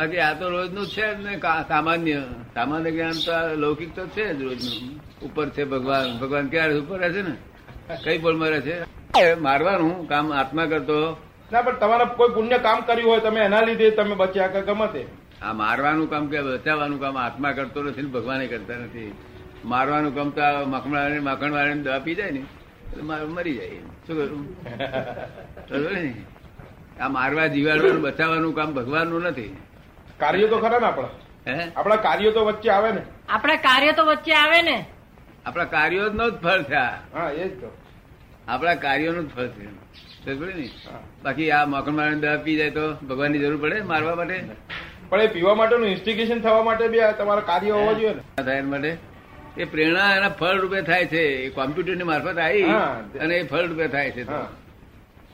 બાકી આ તો રોજનું છે જ ને સામાન્ય. સામાન્ય જ્ઞાન તો લૌકિક તો છે જ રોજનું. ઉપર છે ભગવાન. ભગવાન ક્યારે ઉપર રહે છે ને? કઈ બોલમાં રહે છે? મારવાનું કામ આત્મા કરતો. ના પણ તમારે કોઈ પુણ્ય કામ કર્યું હોય તમે એના લીધે તમે બચ્યા કે ગમે તે આ મારવાનું કામ કે બચાવવાનું કામ આત્મા કરતો નથી ને ભગવાને કરતા નથી. મારવાનું કામ તો આ માખણવાળાને માખણ વાળાને દવા પી જાય ને એટલે મરી જાય શું કરું? આ મારવા જીવાડવાનું બચાવવાનું કામ ભગવાનનું નથી. કાર્યો તો ખરા ને આપણા? હે? આપણા કાર્યો તો વચ્ચે આવે ને. આપણા કાર્ય તો વચ્ચે આવે ને. આપણા કાર્યો નો જ ફળ છે. હા એ જ તો. આપણા કાર્યોનું જ ફળ છે. ને? બાકી આ મખણ વાળાને દવા પી જાય તો ભગવાનની જરૂર પડે મારવા માટે? પણ એ પીવા માટેનું ઇન્સ્ટિગેશન થવા માટે બી આ તમારા કાર્ય હોવા જોઈએ ને. થાય માટે? એ પ્રેરણા એના ફળ રૂપે થાય છે. એ કોમ્પ્યુટરની મારફત આવી અને એ ફળ રૂપે થાય છે હા.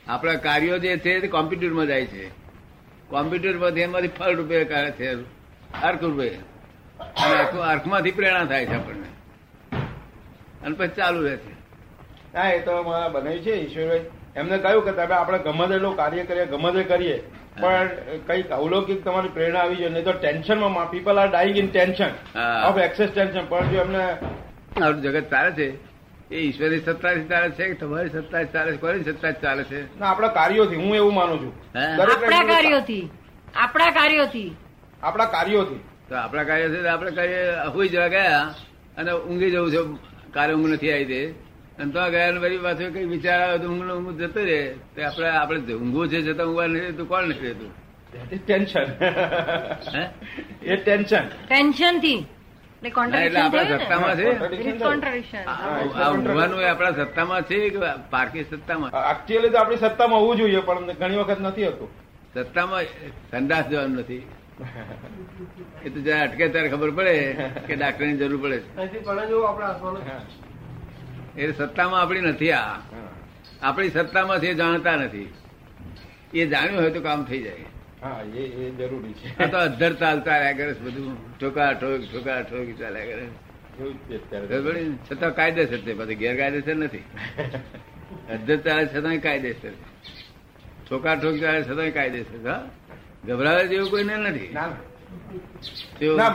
આપણા કાર્યો જે છે તે કોમ્પ્યુટરમાં જાય છે. કોમ્પ્યુટરમાંથી એમાંથી ફળ રૂપે કાઢે છે. અર્ક રૂપે. અને અર્કમાંથી પ્રેરણા થાય છે આપણને. અને પછી ચાલુ રહે છે. હા એ તો મારા બનાવી છે ઈશ્વરભાઈ. એમને કહ્યું કે તમે આપણે ગમે તેટલું કાર્ય કરીએ ગમે તે કરીએ પણ કંઈક અવલૌકિક તમારી પ્રેરણા આવી જાય. નહીં તો ટેન્શનમાં people are dying in tension. Of excess tension. પણ જો એમને જગત ચાલે છે. એ ઈશ્વરની સત્તાથી ચાલે છે તમારી સત્તાથી ચાલે છે? કોની સત્તાથી ચાલે છે? આપણા કાર્યોથી હું એવું માનું છું. આપણા કાર્યોથી. આપણા કાર્યોથી. આપણા કાર્યોથી. તો આપણા કાર્ય છે આપણે કાર્ય હુઈ જવા ગયા અને ઊંઘી જવું છે. કાર્ય ઊંઘ નથી આવી દે અને તો ગયા ને પછી પાછું કઈ વિચાર આવે તો ઊંઘ ઊંઘ જતો રહે. તો આપણે આપણે ઊંઘવું છે જતા ઊંઘવા નથી તો કોણ નથી રહેતું ટેન્શન એ ટેન્શન ટેન્શનથી. એટલે આપણા સત્તામાં છે. આ આ ઊંઘવાનું એ આપણા સત્તામાં છે કે પાર્કી સત્તામાં? એકચ્યુઅલી તો આપણી સત્તામાં હોવું જોઈએ પણ ઘણી વખત નથી હતું. સત્તામાં સંદાસ જવાનું નથી. એ તો જયારે અટકે ત્યારે ખબર પડે કે ડાક્ટરની જરૂર પડે એ સત્તામાં આપણી નથી આ. આપણી સત્તામાં છે એ જાણતા નથી. એ જાણ્યું હોય તો કામ થઈ જાય. હા એ એ જરૂરી છે. આ તો અધર ચાલતા રહ્યા કરે બધું ઠોકા ઠોક ઠોકા ઠોક ચાલ્યા કરે એવું જ છે અત્યારે. ખબર પડી ને? છતાં કાયદેસર છે પછી ગેરકાયદેસર નથી. અધર ચાલે છતાં કાયદેસર ઠોકા ઠોક ચાલે છતાં કાયદેસર હા? ગભરાવા જેવું કોઈને નથી. ના. ના.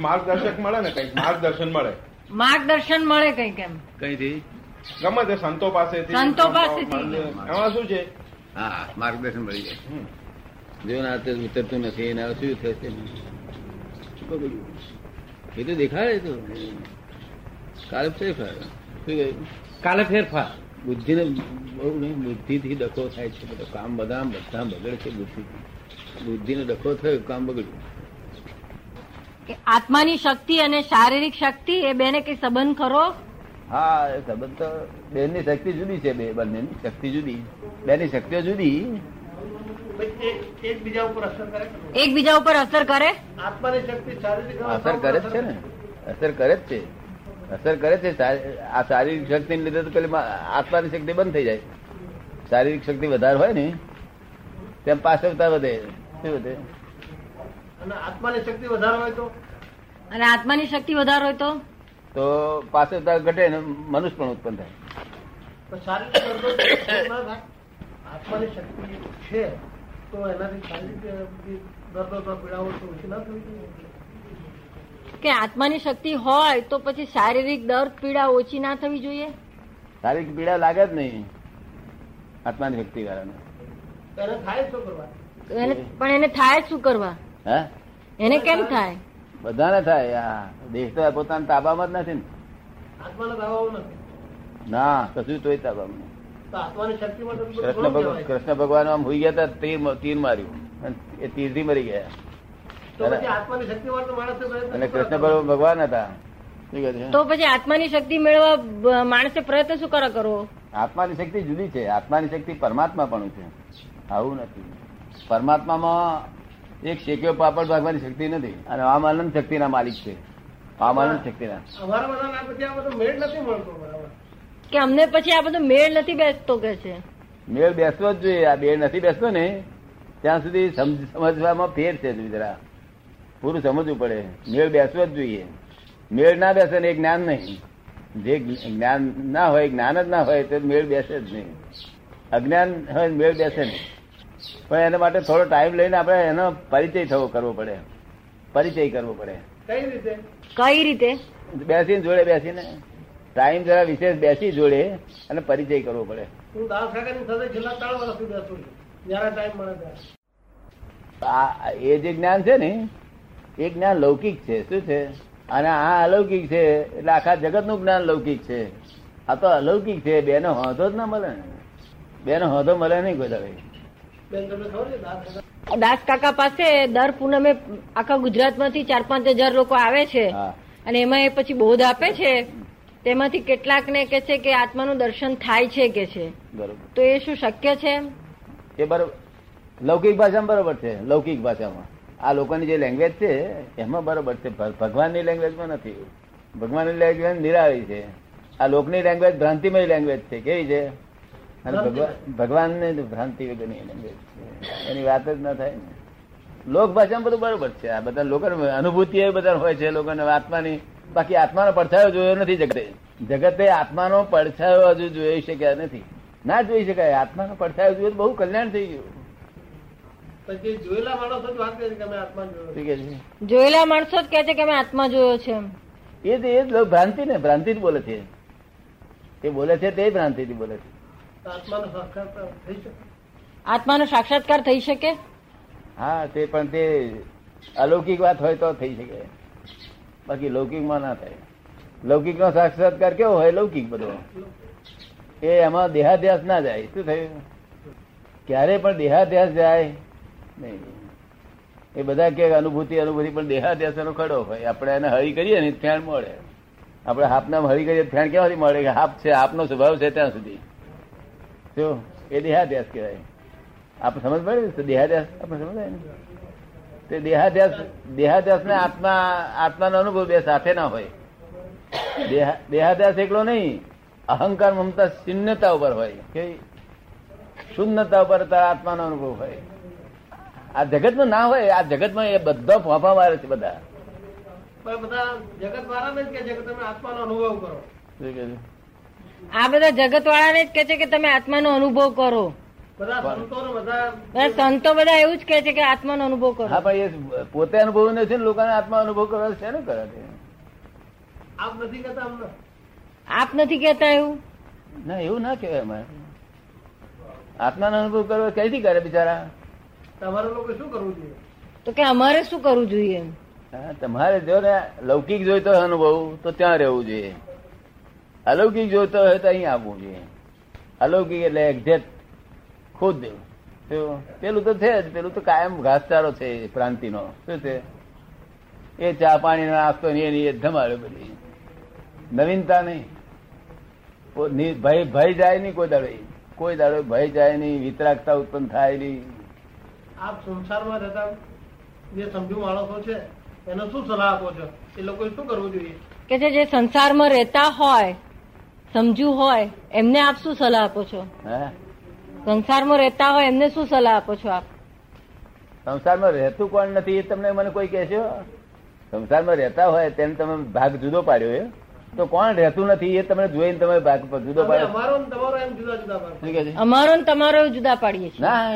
માર્ગદર્શક મળે ને કંઈક માર્ગદર્શન મળે. માર્ગદર્શન મળે કઈ કેમ કઈથી? ગમે તે સંતો પાસેથી સંતો પાસેથી. એમાં શું છે? હા માર્ગદર્શન મળી જાય. જો ના તે ઉતરતું નથી એના શું થશે એ તો દેખાડે તો. કાલે ફેરફાર. શું કાલે ફેરફાર. બુદ્ધિને બહુ નહીં બુદ્ધિથી ડખો થાય છે. બધો કામ બધા બધા બગડે છે બુદ્ધિ બુદ્ધિને ડખો થયો કામ બગડ્યું. કે આત્માની શક્તિ અને શારીરિક શક્તિ એ બેને કઈ સંબંધ ખરો? હા સંબંધ તો બેનની શક્તિ જુદી છે બે બંનેની શક્તિ જુદી. બેની શક્તિઓ જુદી. એકબીજા ઉપર અસર કરે અસર કરે? જ છે ને. અસર કરે જ છે. અસર કરે છે. આ શારીરિક શક્તિ લીધે તો પેલી આત્માની શક્તિ બંધ થઈ જાય. શારીરિક શક્તિ વધારે હોય ને તેમ પાછળતા વધે. શું વધે? અને આત્માની શક્તિ વધારે હોય તો? તો? પાછળતા ઘટે ને મનુષ્ય પણ ઉત્પન્ન થાય. આત્માની શક્તિ છે. તો એનાથી શારીરિક દર્દ પીડાઓ તો ઓછી ના થવી જોઈએ? કે આત્માની શક્તિ હોય તો પછી શારીરિક દર્દ પીડા ઓછી ના થવી જોઈએ? શારીરિક પીડા લાગે જ નહીં આત્માની શક્તિ કારણે. એને થાય શું કરવા? પણ એને થાય શું કરવા? હે? એને કેમ થાય? બધાને થાય આ દેશ તો પોતાના તાબામાં જ નથી ને. આત્માના દાવાઓ નથી. ના કશું તોય તાબામાં કૃષ્ણ ભગવાન કૃષ્ણ ભગવાન આમ હોઈ ગયા હતા તીર તીર માર્યું. અને એ તીરથી મરી ગયા. તો પછી આત્માની શક્તિ માટે માણસે પ્રયત્ન અને શું કૃષ્ણ ભગવાન હતા? તો પછી આત્માની શક્તિ મેળવવા માણસે પ્રયત્ન શું કરો કરવો? આત્માની શક્તિ જુદી છે. આત્માની શક્તિ પરમાત્મા પણ છે. આવું નથી. પરમાત્મામાં એક શેક્યો પાપડ ભાગવાની શક્તિ નથી. અને આમ આનંદ શક્તિના માલિક છે. આમ આનંદ શક્તિના. અમારા બધા મેળ નથી મળતો. કે અમને પછી આ બધો મેળ નથી બેસતો કે છે? મેળ બેસવો જ જોઈએ. આ બે નથી બેસતો ને ત્યાં સુધી સમજવામાં ફેર છે જરા. પૂરું સમજવું પડે. મેળ બેસવો જ જોઈએ. મેળ ના બેસે ને એ જ્ઞાન નહીં. જે જ્ઞાન ના હોય જ્ઞાન જ ના હોય તો મેળ બેસે જ નહીં. અજ્ઞાન હોય મેળ બેસે નહીં. પણ એના માટે થોડો ટાઈમ લઈને આપણે એનો પરિચય થવો કરવો પડે. પરિચય કરવો પડે. કઈ રીતે? કઈ રીતે? બેસીને જોડે બેસીને. ટાઈમ જરા વિશેષ બેસી જોડે અને પરિચય કરવો પડે. એ જે જ્ઞાન છે ને એ જ્ઞાન લૌકિક છે. શું છે? અને આ અલૌકિક છે એટલે આખા જગતનું જ્ઞાન લૌકિક છે. આ તો અલૌકિક છે. બેનો હોધો જ ના મળે બે બેનો હોધો મળે નહીં કોઈ દાડે. દાસ કાકા પાસે દર પૂનમે આખા ગુજરાતમાંથી ચાર પાંચ હજાર લોકો આવે છે. અને એમાં એ પછી બોધ આપે છે. તેમાંથી કેટલાકને કે છે કે આત્માનું દર્શન થાય છે કે છે. બરોબર. તો એ શું શક્ય છે? એ બરોબર લૌકિક ભાષામાં બરોબર છે લૌકિક ભાષામાં. આ લોકોની જે લેંગ્વેજ છે એમાં બરોબર છે. ભગવાનની લેંગ્વેજમાં નથી. ભગવાનની લેંગ્વેજ નિરાળી છે. આ લોકની લેંગ્વેજ ભ્રાંતિમય લેંગ્વેજ છે. કેવી છે? અને ભગવાન ભગવાનને ભ્રાંતિ વગરની લેંગ્વેજ છે. એની વાત જ ના થાય ને. લોક ભાષામાં બધું બરોબર છે. આ બધા લોકો અનુભૂતિ એ બધા હોય છે લોકોને આત્માની બાકી આત્માનો પડછાયો જોયો નથી જગતે. જગતે આત્માનો પડછાયો હજુ જોઈ શક્યા નથી. ના જોઈ શકાય. આત્માનો પડછાયો જોયો બહુ કલ્યાણ થઈ ગયું. જોયેલા માણસો જ કે આત્મા જોયો છે? જોયેલા માણસો જ કે અમે આત્મા જોયો છે એમ. એ જ એ જ ભ્રાંતિ ને ભ્રાંતિ જ બોલે છે. એ બોલે છે તે ભ્રાંતિ થી બોલે છે. તો આત્માનો સાક્ષાત્કાર થઈ શકે? આત્માનો સાક્ષાત્કાર થઈ શકે? હા તે પણ તે અલૌકિક વાત હોય તો થઈ શકે. બાકી લૌકિકમાં ના થાય. લૌકિક નો સાક્ષાત્કાર કેવો હોય? લૌકિક બધો. એ એમાં દેહાધ્યાસ ના જાય. શું થયું? ક્યારે પણ દેહાધ્યાસ જાય, નહીં. એ બધા કે અનુભૂતિ અનુભૂતિ, પણ દેહાધ્યાસ એનો ખડો હોય. આપણે એને હળી કરીએ ને ફેણ મળે. આપણે હાપના હળી કરીએ ફેણ કેવાથી મળે કે હાપ છે, આપનો સ્વભાવ છે ત્યાં સુધી. શું? એ દેહાધ્યાસ કહેવાય. આપણે સમજ પડે? દેહાધ્યાસ આપણે સમજાય ને? તે દેહાધ્યાસ દેહાધ્યાસ ને આત્મા આત્માનો અનુભવ બે સાથે ના હોય. દેહા- દેહાધ્યાસ એકલો નહીં અહંકાર મમતા શૂન્યતા ઉપર હોય. કે શૂન્યતા ઉપર તારા આત્માનો અનુભવ હોય. આ જગતમાં ના હોય આ જગતમાં એ બધા ફોફા મારે છે બધા. પણ બધા જગત જ કે છે કે તમે આત્માનો અનુભવ કરો. શું કહે છે? આ બધા જગત વાળાને જ કે છે કે તમે આત્માનો અનુભવ કરો. સંતો બધા બધા સંતો બધા એવું જ કે છે કે આત્માનો અનુભવ કરો. હા ભાઈ એ પોતે અનુભવ નથી ને લોકોને આત્મા અનુભવ કરવા છે ને કરે છે? આપ નથી કેતા આપ નથી કેતા એવું? ના એવું ના કહેવાય અમારે. આત્માનો અનુભવ કરવો કઈથી કરે બિચારા? તમારે લોકો શું કરવું જોઈએ? તો કે અમારે શું કરવું જોઈએ તમારે જો ને લૌકિક જોઈતો હોય અનુભવ તો ત્યાં રહેવું જોઈએ. અલૌકિક જોઈતો હોય તો અહીં આવવું જોઈએ. અલૌકિક એટલે એક્ઝેક્ટ ખુદ દેવું. પેલું તો છે જ પેલું તો કાયમ ઘાસચારો છે પ્રાંતિનો શું છે? એ ચા પાણી નાસ્તો ને એની એ બધી. નવીનતા નહીં. ભય ભય જાય નહીં કોઈ દાડો કોઈ દાડો ભય જાય નહીં વિતરાગતા ઉત્પન્ન થાય નહીં. આપ સંસારમાં રહેતા જે સમજુ માણસો છે એનો શું સલાહ આપો છો? એ લોકોએ શું કરવું જોઈએ? કે છે જે સંસારમાં રહેતા હોય સમજુ હોય એમને આપ શું સલાહ આપો છો? હા? સંસારમાં રહેતા હોય એમને શું સલાહ આપો છો આપ? સંસારમાં રહેતું કોણ નથી એ તમને મને કોઈ કહેશો? સંસારમાં રહેતા હોય તેને તમે ભાગ જુદો પાડ્યો એ. તો કોણ રહેતું નથી એ તમે જોઈને તમે ભાગ જુદો પાડ્યો. અમારો ને તમારો એમ જુદા તમારો પાડીએ છીએ. ના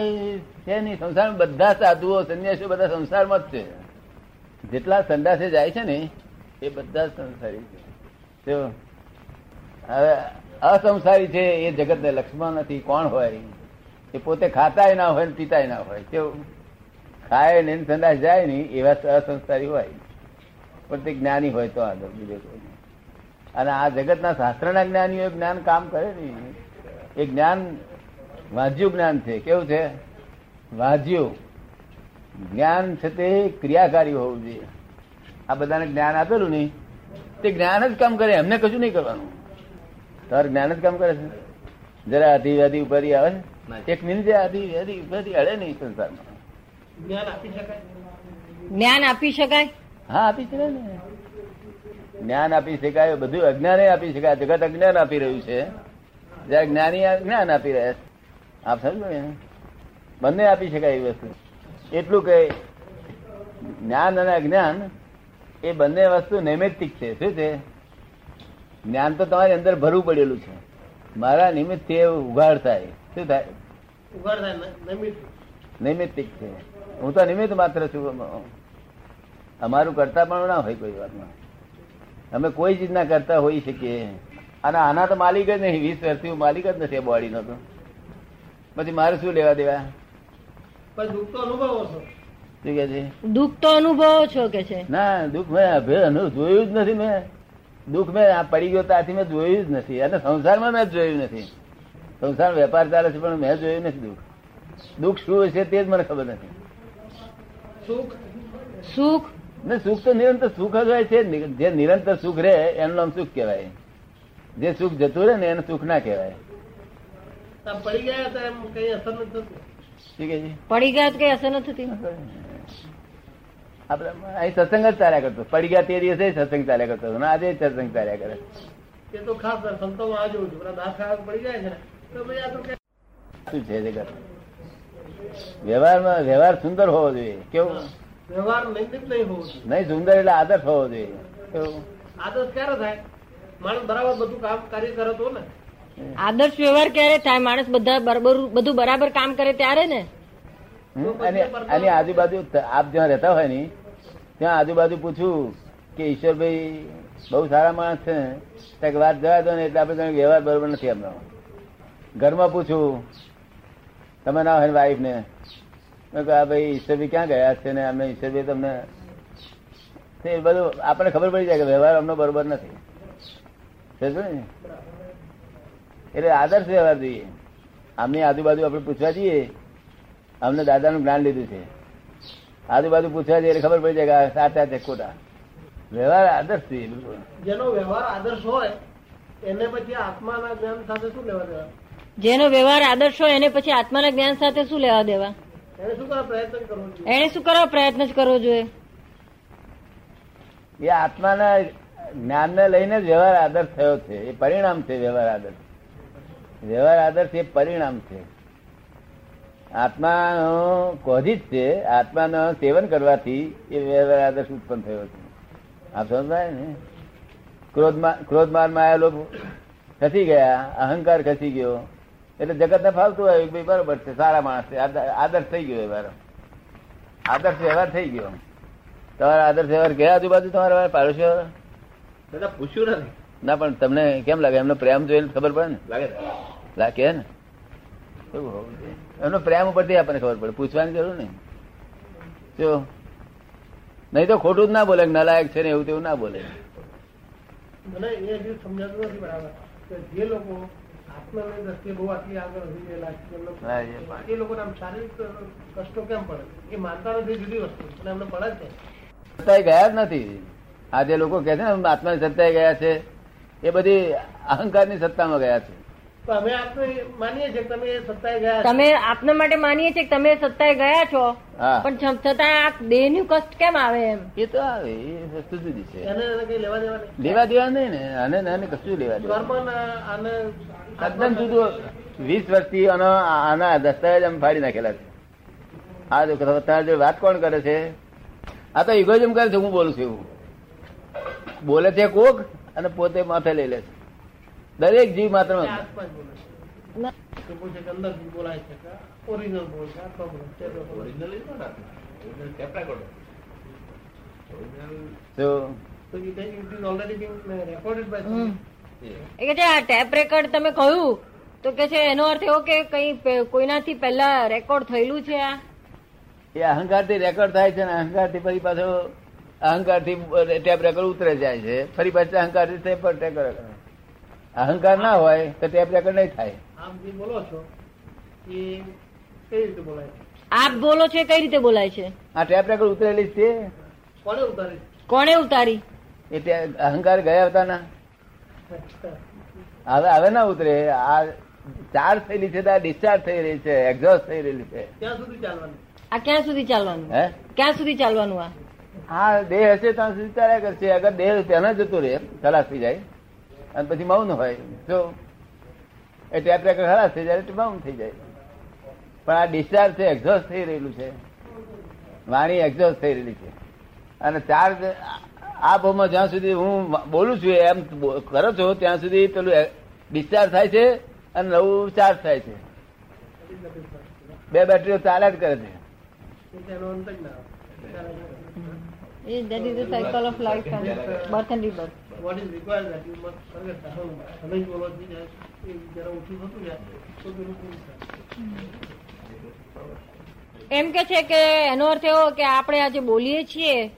છે નહીં. સંસારમાં બધા સાધુઓ સંન્યાસીઓ બધા સંસારમાં જ છે. જેટલા સંદાસે જાય છે ને એ બધા સંસારી છે. હવે અસંસારી છે એ જગતને લક્ષ્મણ નથી. કોણ હોય? એ પોતે ખાતાય ના હોય ને પીતાય ના હોય. કેવું? ખાય ને સંદાસ જાય નહીં એવા અસંસ્કારી હોય. પણ તે જ્ઞાની હોય તો આગળ બીજો કોઈ અને આ જગતના શાસ્ત્રના જ્ઞાનીઓ જ્ઞાન કામ કરે ને. એ જ્ઞાન વાજ્યું જ્ઞાન છે. કેવું છે? વાજ્યું. જ્ઞાન છે તે ક્રિયાકારી હોવું જોઈએ. આ બધાને જ્ઞાન આપેલું નહીં. તે જ્ઞાન જ કામ કરે. એમને કશું નહીં કરવાનું. તાર જ્ઞાન જ કામ કરે છે? જરા આધી વ્યાધી ઉપાધિ આવે છે? એક મિનિટ આધી વ્યાધી ઉપાધિ અડે નહીં સંસારમાં. જ્ઞાન આપી શકાય? જ્ઞાન આપી શકાય? હા આપી શકાય ને. જ્ઞાન આપી શકાય બધું અજ્ઞાને આપી શકાય. જગત અજ્ઞાન આપી રહ્યું છે. જયારે જ્ઞાની આ જ્ઞાન આપી રહ્યા છે. આપ સમજો ને. બંને આપી શકાય એવી વસ્તુ. એટલું કે જ્ઞાન અને અજ્ઞાન એ બંને વસ્તુ નૈમિત્તિક છે. શું છે? જ્ઞાન તો તમારી અંદર ભરવું પડેલું છે. મારા નિમિત્ત તે ઉઘાડ થાય. શું થાય? નૈમિત્તિક છે. હું તો નિમિત્ત માત્ર છું. અમારું કરતા પણ ના હોય કોઈ વાતમાં. અમે કોઈ ચીજના કરતા હોઈ શકીએ. અને આના તો માલિક જ નહીં. વીસ વર્ષથી હું માલિક જ નથી બોડીનો તો. પછી મારે શું લેવા દેવા? પણ દુઃખ તો અનુભવો છો. શું કે છે? દુઃખ તો અનુભવો છો કે છે? ના દુઃખ મેં જોયું જ નથી મેં. દુઃખ મેં આ પડી ગયો ત્યાંથી મેં જોયું જ નથી. અને સંસારમાં મેં જોયું નથી. સંસાર વેપાર ચાલે છે પણ મેં જોયું નથી દુઃખ. દુઃખ શું હશે તે જ મને ખબર નથી. સુખ? સુખ? ને સુખ તો નિરંતર સુખ જ હોય છે. જે નિરંતર સુખ રહે એનું નામ સુખ કહેવાય. જે સુખ જતું રહે ને એને સુખ ના કહેવાય. પડી ગયા તો એમ કઈ અસર નથી પડી ગયા તો કઈ અસર નથી થતી? આપડે અહીં સત્સંગ જ ચાલ્યા કરતો. પડી ગયા તે દિવસે સત્સંગ ચાલ્યા કરતો હતો. અને આજે સત્સંગ ચાલ્યા કરે. એ તો ખાસ સંતોમાં આ જોઉં છું દાસ પડી જાય છે તો ભાઈ આ તો કે શું છે જગત? વ્યવહારમાં વ્યવહાર સુંદર હોવો જોઈએ. કેવું? વ્યવહાર નિંદિત નહીં હોવો જોઈએ. નહીં સુંદર એટલે આદર્શ હોવો જોઈએ. કેવું? આદર્શ ક્યારે થાય? માણસ બરાબર બધું કામ કાર્ય કરે તો ને. આદર્શ વ્યવહાર ક્યારે થાય? માણસ બધા બરાબર બધું બરાબર કામ કરે ત્યારે ને? અને આજુબાજુ આપ જ્યાં રહેતા હોય ને ત્યાં આજુબાજુ પૂછ્યું કે ઈશ્વરભાઈ બહુ સારા માણસ છે. ને વાત જવા દો ને એટલે આપણે તમે વ્યવહાર બરોબર નથી એમનો. ઘરમાં પૂછ્યું તમે ના હોય વાઈફ ને? મેં કહ્યું ભાઈ ઈશ્વરભાઈ ક્યાં ગયા છે ને? અમે ઈશ્વરભાઈ તમને એ બધું આપણને ખબર પડી જાય કે વ્યવહાર અમનો બરોબર નથી. એટલે આદર્શ વ્યવહાર જોઈએ. આમની આજુબાજુ આપણે પૂછવા જઈએ, અમને દાદાનું જ્ઞાન લીધું છે. આજુબાજુ પૂછવા જઈએ ખબર પડી જાય કે સાચા છે ખોટા. વ્યવહાર આદર્શથી જેનો વ્યવહાર આદર્શ હોય એને પછી આત્માના જ્ઞાન સાથે શું લેવા દેવા? જેનો વ્યવહાર આદર્શ હોય એને પછી આત્માના જ્ઞાન સાથે શું લેવા દેવા? એને શું કરવા પ્રયત્ન કરવો એને શું કરવા પ્રયત્ન જ કરવો જોઈએ? એ આત્માના જ્ઞાનને લઈને જ વ્યવહાર આદર્શ થયો છે. એ પરિણામ છે વ્યવહાર આદર્શ. વ્યવહાર આદર્શ એ પરિણામ છે. આત્માનો કોઝી જ છે આત્માનો સેવન કરવાથી એ વ્યવહાર આદર્શ ઉત્પન્ન થયો છે. આપ સમજાય ને? ક્રોધમાં ક્રોધમાનમાં આવેલો ખસી ગયા અહંકાર ખસી ગયો. એટલે જગત ને ફાવતું હોય ભાઈ બરોબર છે સારા માણસ છે આદ- આદર્શ થઈ ગયો વ્યવહાર આદર્શ વ્યવહાર થઈ ગયો. તમારા આદર્શ વ્યવહાર ગયા આજુબાજુ તમારા પાડોશી દાદા પૂછ્યું નથી. ના પણ તમને કેમ લાગે? એમનો પ્રેમ જોઈને ખબર પડે ને? લાગે લાગે ને? એવું હોવું જોઈએ. એમનો પ્રેમ ઉપરથી આપણને ખબર પડે. પૂછવાની જરૂર નહીં. જો નહીં તો ખોટું જ ના બોલે નલાયક છે ને એવું તેવું ના બોલે. મને એ હજુ સમજાતું નથી બરાબર કે જે લોકો આત્માની દ્રષ્ટિએ બહુ આટલી આગળ વધી ગયેલા છે એ પણ. આમ શારીરિક કષ્ટો કેમ પડે? એ માનતા નથી જુદી વસ્તુ અને એમને પડે જ છે સત્તાએ ગયા જ નથી. આ જે લોકો કે છે ને આત્માની સત્તાએ ગયા છે એ બધી અહંકારની સત્તામાં ગયા છે. તો અમે આપણે માનીએ છીએ તમે એ સત્તાએ ગયા તમે આપના માટે માનીએ છીએ કે તમે સત્તાએ ગયા છો પણ છતાં આ દેહનું કષ્ટ કેમ આવે એમ? એ તો આવે એ વસ્તુ જુદી છે. લેવા દેવા નહીં. લેવા દેવા નહીં ને અને આને કશું લેવા દેવા ને તદ્દન જુદું વીસ વર્ષથી આનો આના દસ્તાવેજ આમ ફાડી નાખેલા છે. આ જો તમારી જોડે વાત કોણ કરે છે? આ તો ઇગોઇઝમ કરે છે હું બોલું છું એવું. બોલે છે કોક અને પોતે માથે લઈ લે છે. દરેક જીવ માત્ર ટેપ રેકોર્ડ તમે. કહ્યું? તો કે છે એનો અર્થ એવો કે કઈ કોઈનાથી પહેલા રેકોર્ડ થયેલું છે આ? એ અહંકારથી રેકોર્ડ થાય છે ને અહંકારથી ફરી પાછો અહંકારથી ટેપ રેકોર્ડ ઉતરે જાય છે. ફરી પાછા અહંકારથી ટેપ રેકોર્ડ અહંકાર ના હોય તો ટેપ રેકોર્ડ નહીં થાય. જે બોલો છો એ કઈ રીતે બોલાય છે? આપ બોલો છો કઈ રીતે બોલાય છે? આ ટેપ રેકોર્ડ ઉતરેલી છે. કોને ઉતારી? કોણે ઉતારી? એટલે અહંકાર ગયા હતા ના. હવે હવે ના ઉતરે. આ ચાર્જ થયેલી છે તો આ ડિસ્ચાર્જ થઈ રહી છે એક્ઝોસ્ટ થઈ રહેલી છે. ક્યાં સુધી ચાલવાનું? આ ક્યાં સુધી ચાલવાનું? હે? ક્યાં સુધી ચાલવાનું આ? હા દેહ હશે ત્યાં સુધી ચાલ્યા કરશે. અગર દેહ ત્યાં જતો રહે ખલાસ થઈ જાય. અને પછી મૌન હોય. જો એ ટેપ રેકર ખરાબ થઈ જાય મૌન થઈ જાય. પણ આ ડિસ્ચાર્જ છે એક્ઝોસ્ટ થઈ રહેલું છે. વાણી એક્ઝોસ્ટ થઈ રહેલી છે. અને ચાર્જ આ ભાવમાં જ્યાં સુધી હું બોલું છું, એમ કરો છો, ત્યાં સુધી પેલું ડિસ્ચાર્જ થાય છે અને નવું ચાર્જ થાય છે. બે બેટરીઓ ચાલ્યા જ કરે છે. that is the cycle of life. What is required that you must forget અહમ તમે જ બોલો છો એ જરા ઓછું થતું જાય તો પેલું પૂરું થાય એમ કે છે કે એનો અર્થ એવો કે આપણે આજે બોલીએ છીએ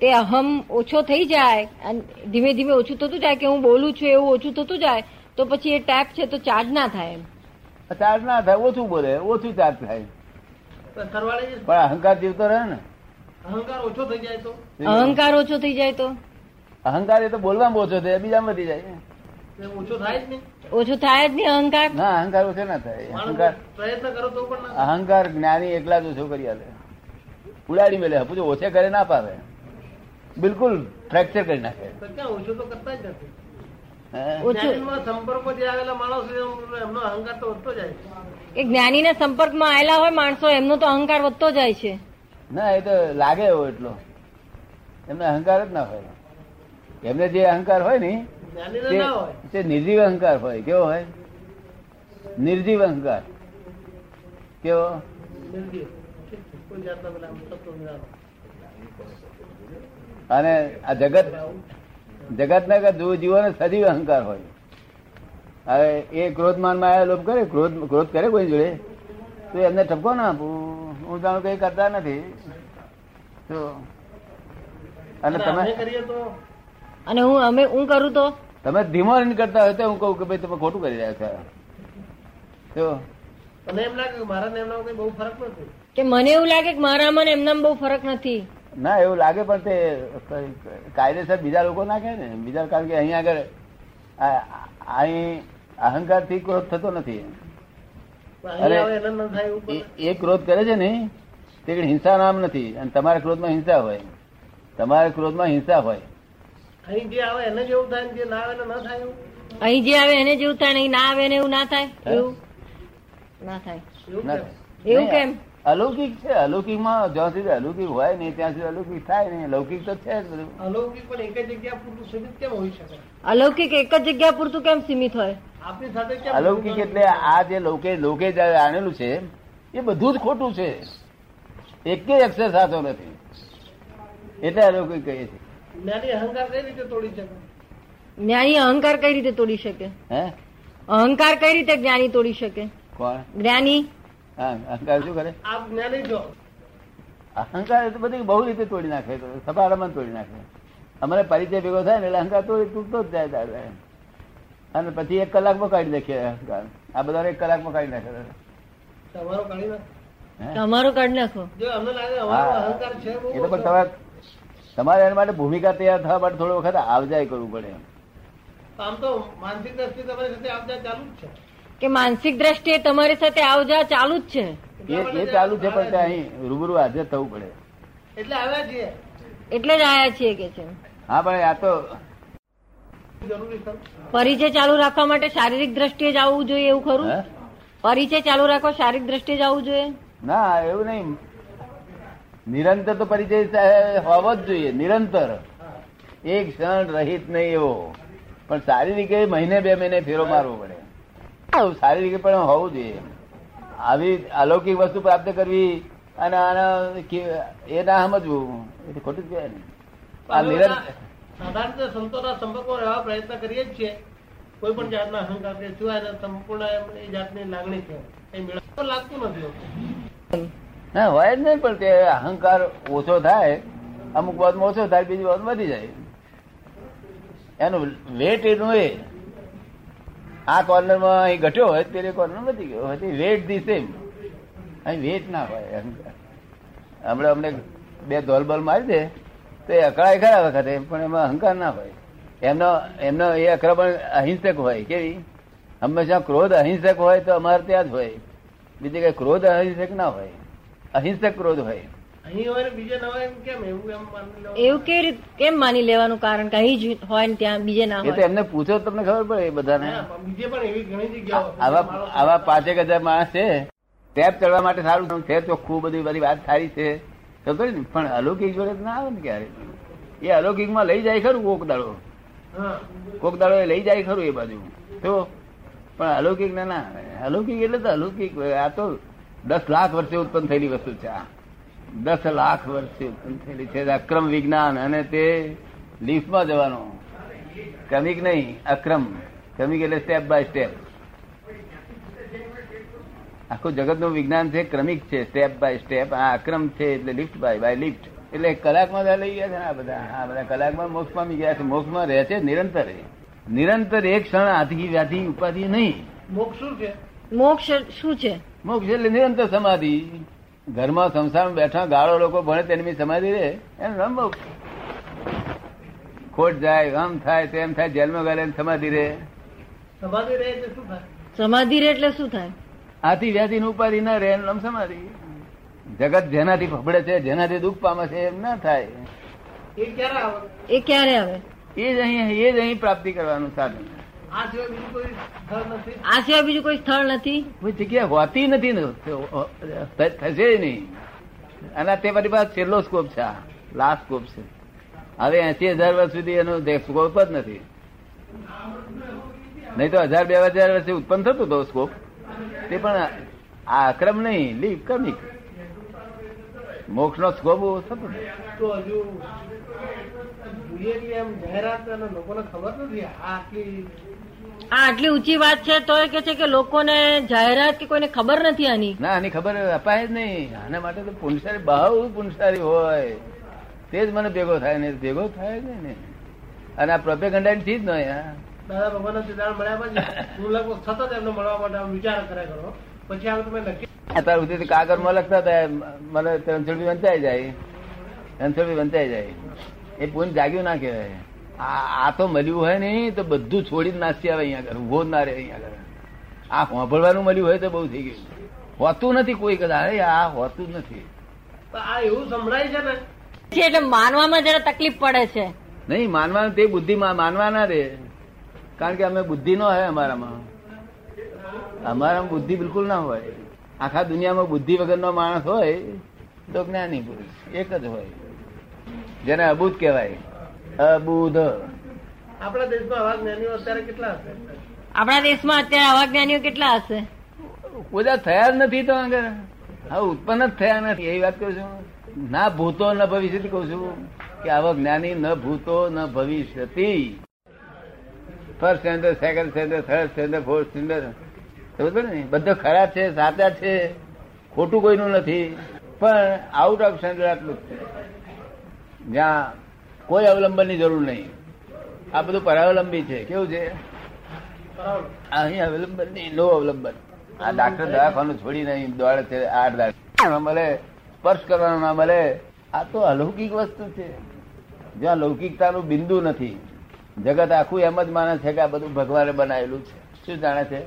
તે અહમ ઓછો થઈ જાય અને ધીમે ધીમે ઓછું થતું જાય કે હું બોલું છું એવું ઓછું થતું જાય તો પછી એ ટેપ છે તો ચાર્જ ના થાય એમ. ચાર્જ ના થાય ઓછું બોલે ઓછું ચાર્જ થાય. પણ અહંકાર જીવતો રહે ને. અહંકાર ઓછો થઈ જાય તો? અહંકાર ઓછો થઈ જાય તો? અહંકાર એ તો બોલવામાં ઓછો થાય બીજામાં વધી જાય ઓછો થાય જ નહીં. ઓછું થાય જ નહીં અહંકાર? ના અહંકાર ઓછો ના થાય. અહંકાર પ્રયત્ન કરો તો પણ અહંકાર જ્ઞાની એકલા જ ઓછો કરી આલે. ઉડાડી મેલે હપુ ઓછે કરે ના પાવે. બિલકુલ ફ્રેક્ચર કરી નાખે. ઓછો તો કરતા જ નથી. હે? ઓછું જ્ઞાનીમાં સંપર્કમાં માણસો એમનો તો વધતો જાય છે. એ જ્ઞાનીના સંપર્કમાં આવેલા હોય માણસો એમનો તો અહંકાર વધતો જાય છે. ના એ તો લાગે એવો એટલો. એમને અહંકાર જ ના હોય. એમને જે અહંકાર હોય ને તે- નિર્જીવ અહંકાર હોય કેવો હોય? નિર્જીવ અહંકાર. કેવો? અને આ જગત જગત ના જીવોને સજીવ અહંકાર હોય. હવે એ ક્રોધમાનમાં લોપ કરે ક્રોધ ક્રોધ કરે કોઈ જોડે? તો એમને ઠપકો ના આપું. હું જાણું કઈ કરતા નથી. તો અને તમે કરીએ તો અને હું અમે હું કરું તો? તમે ધીમો કરતા હોય તો હું કહું કે ભાઈ તમે ખોટું કરી રહ્યા છો. મને એમ લાગે કે મારા એમના બહુ ફરક નથી. કે મને એવું લાગે કે મારામાં એમના બહુ ફરક નથી. ના એવું લાગે પણ તે કાયદેસર બીજા લોકો ના કહે ને. બીજા કારણ કે અહીંયા આગળ અહીં અહંકારથી ક્રોધ થતો નથી. અરે, એ- ક્રોધ કરે છે ને તે હિંસા નામ નથી. અને તમારા ક્રોધમાં હિંસા હોય. તમારા ક્રોધમાં હિંસા હોય. અહીં જે આવે એને જેવું થાય ને જે ના આવે એને થાય એવું? અહીં જે આવે એને જેવું થાય અહીં ના આવે ને એવું ના થાય? એવું? ના થાય. એવું કેમ? અલૌકિક છે. અલૌકિક અલૌકિકમાં જ્યાં સુધી અલૌકિક હોય નહીં ત્યાં સુધી અલૌકિક થાય નહીં. લૌકિક તો છે જ બધું. અલૌકિક પણ એક જ જગ્યા પૂરતું સીમિત કેમ હોઈ શકે? અલૌકિક એક જ જગ્યા પૂરતું કેમ સીમિત હોય? આપની સાથે અલૌકિક એટલે આ જે લોકે લોકે જે આણેલું છે એ બધું જ ખોટું છે. એકેય અક્ષર સાચો નથી. એટલે અલૌકિક કહીએ છીએ. જ્ઞાની અહંકાર કઈ રીતે તોડી શકે? જ્ઞાની અહંકાર કઈ રીતે તોડી શકે? હે? અહંકાર કઈ રીતે જ્ઞાની તોડી શકે? કોણ? જ્ઞાની? અહંકાર શું કરે? આપ જ્ઞાની છો. અહંકાર એ તો બધી બહુ રીતે તોડી નાખે તો સપાટામાં તોડી નાખે અમારે પરિચય ભેગો થાય ને એટલે અહંકાર તોડી તૂટતો જ જાય અને પછી એક કલાકમાં કાઢી નાખીએ અહંકાર. આ બધા એક કલાકમાં કાઢી નાખે તમારો કાઢી નાખો. તમારો તમારું કાઢી નાખો. જો અમને લાગે અમારો અહંકાર છે એ તો પણ તમારે તમારે એના માટે ભૂમિકા તૈયાર થવા માટે થોડો વખત આવજાય કરવું પડે આમ તો માનસિક દ્રષ્ટિ તમારી સાથે આવજા ચાલુ જ છે. કે માનસિક દ્રષ્ટિએ તમારી સાથે આવજા ચાલુ જ છે. એ એ ચાલુ છે પણ અહીં રૂબરૂ હાજર થવું પડે. એટલે આવ્યા છીએ. એટલે જ આવ્યા છીએ કે છે. હા પણ આ તો પરિચય ચાલુ રાખવા માટે શારીરિક દ્રષ્ટિએ જ આવવું જોઈએ એવું ખરું? પરિચય ચાલુ રાખવા શારીરિક દ્રષ્ટિએ જ આવવું જોઈએ? ના એવું નહીં. નિરંતર તો પરિચય હોવો જ જોઈએ નિરંતર. એક ક્ષણ રહિત નહીં એવો. પણ સારી એ મહિને બે મહિને ફેરો મારવો પડે. સારી શારીરિક પણ હોવું જોઈએ. આવી અલૌકિક વસ્તુ પ્રાપ્ત કરવી અને આના એ ના સમજવું એ ખોટું કહેવાય ને. આ નિરંતર સાધારણ રીતે સંતોના સંપર્કમાં રહેવા પ્રયત્ન કરીએ જ છીએ. કોઈ પણ જાતના અહંકાર સિવાય સંપૂર્ણ એ જાતની લાગણી છે. એ મેળવતો લાગતું નથી. ના, હોય જ નહીં, પણ તે અહંકાર ઓછો થાય, અમુક વાતમાં ઓછો થાય, બીજી વાત વધી જાય. એનું વેટ એનું એ. આ કોર્નરમાં અહીં ઘટ્યો હોય, તે કોર્નર વધી ગયો હતી વેટ ધી સેમ. અહીં વેટ ના હોય, અહંકાર. હમણાં અમને બે ધોલબોલ મારી દે, તો એ અકળાય ખરા વખતે, પણ એમાં અહંકાર ના હોય. એમનો એમનો એ અક્રમણ અહિંસક હોય, કેવી? હંમેશા ક્રોધ અહિંસક હોય તો અમારે ત્યાં જ હોય. બીજે કઈ ક્રોધ અહિંસક ના હોય. અહિંસક ક્રોધ હોય. અહીં હોય ને બીજે ન હોય એમ કેમ? એવું એમ માની લો એવું કેવી રીતે કેમ માની લેવાનું? કારણ કે અહીં જ હોય ને ત્યાં બીજે ના હોય. એમને પૂછો તો તમને ખબર પડે એ બધાને. બીજે પણ એવી ઘણી જગ્યાઓ આવા આવા પાંચેક હજાર માણસ છે. ટેપ ચડવા માટે સારું છે ચોખ્ખું બધી બધી વાત સારી છે. ખબર ને? પણ અલૌકિક જોડે તો ના આવે ને ક્યારે? એ અલૌકિકમાં લઈ જાય ખરું કોક દાડો. કોક દાડો એ લઈ જાય ખરું એ બાજુ. તો પણ અલૌકિક ના ના અલૌકિક એટલે તો અલૌકિક. આ તો દસ લાખ વર્ષે ઉત્પન્ન થયેલી વસ્તુ છે આ. દસ લાખ વર્ષે ઉત્પન્ન થયેલી છે. અક્રમ વિજ્ઞાન અને તે લીફમાં જવાનો. ક્રમિક નહીં અક્રમ. ક્રમિક એટલે સ્ટેપ બાય સ્ટેપ આખું જગતનું વિજ્ઞાન છે ક્રમિક છે સ્ટેપ બાય સ્ટેપ આ અક્રમ છે એટલે લિફ્ટ બાય બાય લિફ્ટ. એટલે કલાકમાં લઈ ગયા છે ને આ બધા. આ બધા કલાકમાં મોક્ષ પામી ગયા છે. મોક્ષમાં રહે છે નિરંતર નિરંતર એક ક્ષણ આથી વ્યાધિ ઉપાધિ નહીં. મોક્ષ શું છે? મોક્ષ શું છે? મોક્ષ એટલે નિરંતર સમાધિ. ઘરમાં સંસારમાં બેઠા ગાળો લોકો ભણે તેની સમાધિ રે. એનું નામ મોક્ષ ખોટ જાય આમ થાય તેમ થાય જેલમાં ગયેલા સમાધિ રે. સમાધિ રે એટલે શું થાય? સમાધિ રે એટલે શું થાય? આથી વ્યાધિ ઉપાધિ ન રહે એનું નામ સમાધિ. જગત જેનાથી ફફડે છે જેનાથી દુઃખ પામે છે એમ ના થાય. એ ક્યારે આવે? એ ક્યારે આવે? એ જ અહીં એ જ અહીં પ્રાપ્તિ કરવાનું સાધન. આ સિવાય બીજું કોઈ સ્થળ નથી? કોઈ જગ્યા હોતી નથી થશે નહીં. અને તે મારી પાસે છેલ્લો સ્કોપ છે લાસ્ટ સ્કોપ છે. હવે એસી હજાર વર્ષ સુધી એનો સ્કોપ જ નથી. નહીં તો હજાર બે હજાર વર્ષે ઉત્પન્ન થતું હતો સ્કોપ તે પણ આ અક્રમ નહીં લીપ ક્રમિક મોક્ષ નો સ્કોપ થતો. તો હજુ એમ જાહેરાત લોકોને ખબર નથી આટલી આ આટલી ઊંચી વાત છે તો એ કે છે કે લોકોને જાહેરાત કે કોઈને ખબર નથી આની? ના આની ખબર અપાય જ નહીં. આના માટે તો પુનસારી બહુ પુનસારી હોય. તે જ મને ભેગો થાય ને ભેગો થાય જ ને. અને આ પ્રોપેગંડા થી જ નહીં આ. દાદા ભગવાન સિદ્ધાંત મળ્યા પછી સતત એમને મળવા માટે વિચાર કર્યા કરો. પછી આ તમે નક્કી અત્યાર સુધી કાગળમાં લખતા હતા મને રણછોડભી વંચાઈ જાય. રણછોડભી વંચાઈ જાય. એ પૂન જાગ્યું ના કહેવાય. આ આ તો મળ્યું હોય ને તો બધું છોડીને નાસી આવે અહીંયા આગળ ઊભો ના રહે અહીંયા આગળ. આ હોંભળવાનું મળ્યું હોય તો બહુ થઈ ગયું. હોતું નથી કોઈ કદાચ અરે આ હોતું જ નથી. આ એવું સંભળાય છે ને? એટલે માનવામાં જરા તકલીફ પડે છે. નહીં માનવાનું તે બુદ્ધિ માનવા ના રે કારણ કે અમે બુદ્ધિ ન હોય અમારામાં. અમારામાં બુદ્ધિ બિલકુલ ના હોય. આખા દુનિયામાં બુદ્ધિ વગરનો માણસ હોય તો જ્ઞાની પુરુષ એક જ હોય. જેને અબૂત કહેવાય. અબુધ. આપણા દેશમાં આવા જ્ઞાનીઓ અત્યારે કેટલા હશે? આપણા દેશમાં અત્યારે આવા જ્ઞાનીઓ કેટલા હશે? બધા થયા જ નથી તો આગળ. હા ઉત્પન્ન જ થયા નથી. એ વાત કહું છું. ના ભૂતો ન ભવિષ્ય કહું છું કે આવા જ્ઞાની ન ભૂતો ન ભવિષ્યતી first standard second standard third standard fourth standard સમજ ને? બધા ખરાબ છે સાચા છે. ખોટું કોઈનું નથી. પણ આઉટ ઓફ સ્ટેન્ડર્ડ આટલું જ છે. જ્યાં કોઈ અવલંબનની જરૂર નહીં. આ બધું પરાવલંબી છે. કેવું છે? અહીં અવલંબન નહીં નો અવલંબન. આ ડાક્ટર દવાખાનું છોડી નહીં દોડે છે આઠ દાડ. મળે સ્પર્શ કરવાનો ના મળે. આ તો અલૌકિક વસ્તુ છે. જ્યાં લૌકિકતાનું બિંદુ નથી. જગત આખું એમ જ માને છે કે આ બધું ભગવાને બનાવેલું છે. શું જાણે છે?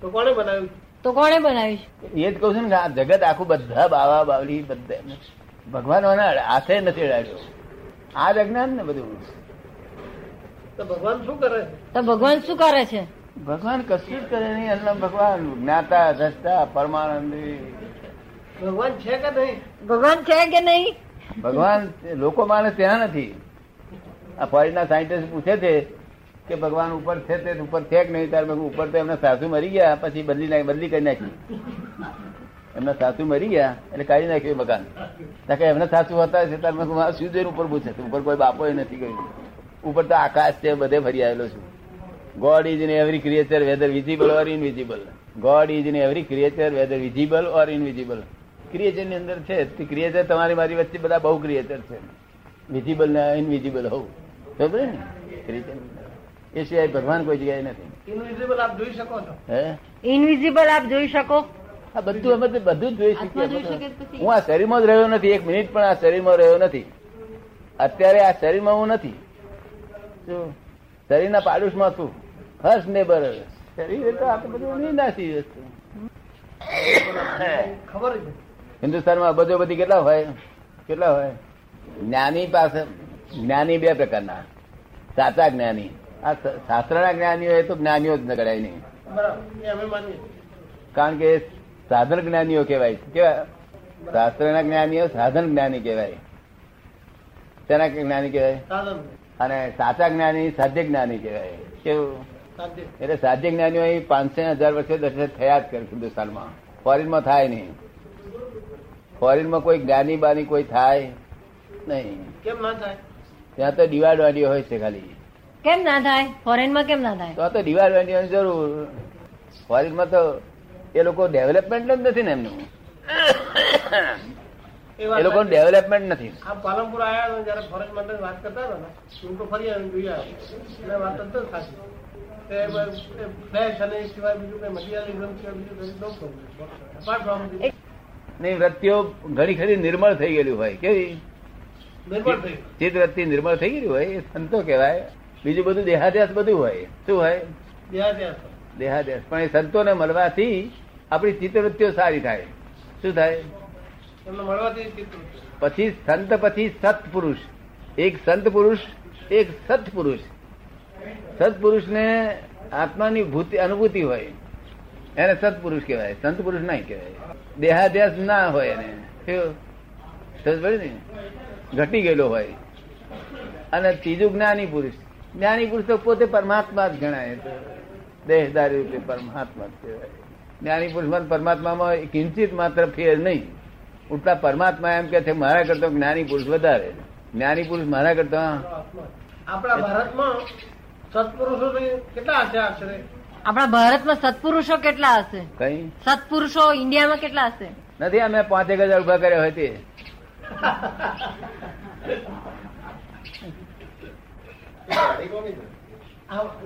તો કોણે બનાવ્યું? તો કોણે બનાવ્યું? એ જ કહું છું ને આ જગત આખું બધા બાવા બાવલી બધા ભગવાન હાથે નથી અડાડ્યો આ જ અજ્ઞાન ને બધું તો ભગવાન શું કરે? તો ભગવાન શું કરે છે? ભગવાન કશું જ કરે નહીં ભગવાન જ્ઞાતા દ્રષ્ટા પરમાનંદી. ભગવાન છે કે નહીં? ભગવાન છે કે નહીં? ભગવાન લોકો માને ત્યાં નથી. આ ફોરેનના સાયન્ટિસ્ટ પૂછે છે કે ભગવાન ઉપર છે તે ઉપર છે કે નહીં? તાર ઉપર તો એમના સાસુ મરી ગયા પછી બદલી બદલી કરી નાખી. એમના સાસુ મરી ગયા એટલે કાઢી નાખ્યું એ મકાન કે એમના સાસુ હતા તારે શું જોઈને ઉપર પૂછે? છે ઉપર કોઈ બાપો નથી ગયું. ઉપર તો આકાશ છે બધે ફરી આવેલો છું. God is in every creature whether visible or invisible God is in every creature whether visible or invisible ક્રિએચરની અંદર છે. તે ક્રિએચર તમારી મારી વચ્ચે બધા બહુ ક્રિએચર છે. વિઝિબલ ને ઇનવિઝિબલ હોવું બરોબર ને? ક્રિએચર એ સિવાય ભગવાન કોઈ જગ્યાએ નથી. ઇનવિઝિબલ આપ જોઈ શકો છો. હે? ઇનવિઝિબલ આપ જોઈ શકો. આ બધું અમે બધું જોઈ શકીએ હું આ શરીરમાં જ રહ્યો નથી એક મિનિટ પણ આ શરીરમાં રહ્યો નથી. અત્યારે આ શરીરમાં હું નથી. શરીરના પાડોશમાં છું. ફર્સ્ટ નેબર શરીર તો આપણે બધું નિનાશી વસ્તુ. ખબર હિન્દુસ્તાનમાં બધો બધી કેટલા હોય? કેટલા હોય? જ્ઞાની પાસે જ્ઞાની બે પ્રકારના. સાચા જ્ઞાની. આ શાસ્ત્રના જ્ઞાનીઓ એ તો જ્ઞાનીઓ જ ન ગણાય નહીં. બરાબર. એ અમે માનીએ. કારણ કે સાધન જ્ઞાનીઓ કહેવાય. કેવા શાસ્ત્રના જ્ઞાનીઓ સાધન જ્ઞાની કહેવાય. તેના જ્ઞાની કહેવાય? સાધન. અને સાચા જ્ઞાની સાધ્ય જ્ઞાની કહેવાય. કેવું? એટલે સાધ્ય જ્ઞાનીઓ પાંચસો હજાર વર્ષે દર્શન થયા જ કરે હિન્દુસ્તાનમાં. ફોરેનમાં થાય નહીં. ફોરેનમાં કોઈ જ્ઞાની બાની કોઈ થાય નહીં. કેમ ના થાય? ત્યાં તો વાડી હોય છે ખાલી. કેમ ના થાય? ફોરેનમાં કેમ ના થાય? તો આ તો વાડીની જરૂર. ફોરેનમાં તો એ લોકો ડેવલપમેન્ટ જ નથી ને એમનું. એ લોકો ડેવલપમેન્ટ નથી. આ પાલનપુર આવ્યા જયારે ફરજ માટે વાત કરતા હતા ને હું તો ફરી આવીને આવ્યો. વાત તો સાચી નહીં વૃત્તિઓ ઘણી ખરી નિર્મળ થઈ ગયેલી હોય. કેવી? ચિત્ત વૃત્તિ નિર્મળ થઈ ગયેલી હોય એ સંતો કહેવાય. બીજું બધું દેહાદ્યાસ બધું હોય. શું હોય? દેહાદ્યાસ દેહાદ્યાસ પણ એ સંતોને મળવાથી આપણી ચિત્તવૃત્તિઓ સારી થાય. શું થાય? પછી સંત પછી સત્પુરુષ. એક સંત પુરુષ એક સત્પુરુષ. સત્પુરુષને આત્માની ભૂતિ અનુભૂતિ હોય. એને સત્પુરુષ કહેવાય સંત પુરુષ નહીં કહેવાય. દેહાદ્યાસ ના હોય એને. ને? ઘટી ગયેલો હોય. અને ત્રીજું જ્ઞાની પુરુષ. જ્ઞાની પુરુષ તો પોતે પરમાત્મા જ ગણાય. દેહદારી રૂપે પરમાત્મા કહેવાય. જ્ઞાની પુરુષમાં પરમાત્મામાં કિંચિત માત્ર ફેર નહીં. ઉલટા પરમાત્મા એમ કે છે મારા કરતા જ્ઞાની પુરુષ વધારે જ્ઞાની પુરુષ મારા કરતા આપણા ભારતમાં સત્પુરુષો કેટલા હશે આશરે? આપણા ભારતમાં સત્પુરુષો કેટલા હશે? કઈ? સત્પુરુષો ઇન્ડિયામાં કેટલા હશે? નથી અમે પાંચ એક હજાર ઊભા કર્યા હોય તે.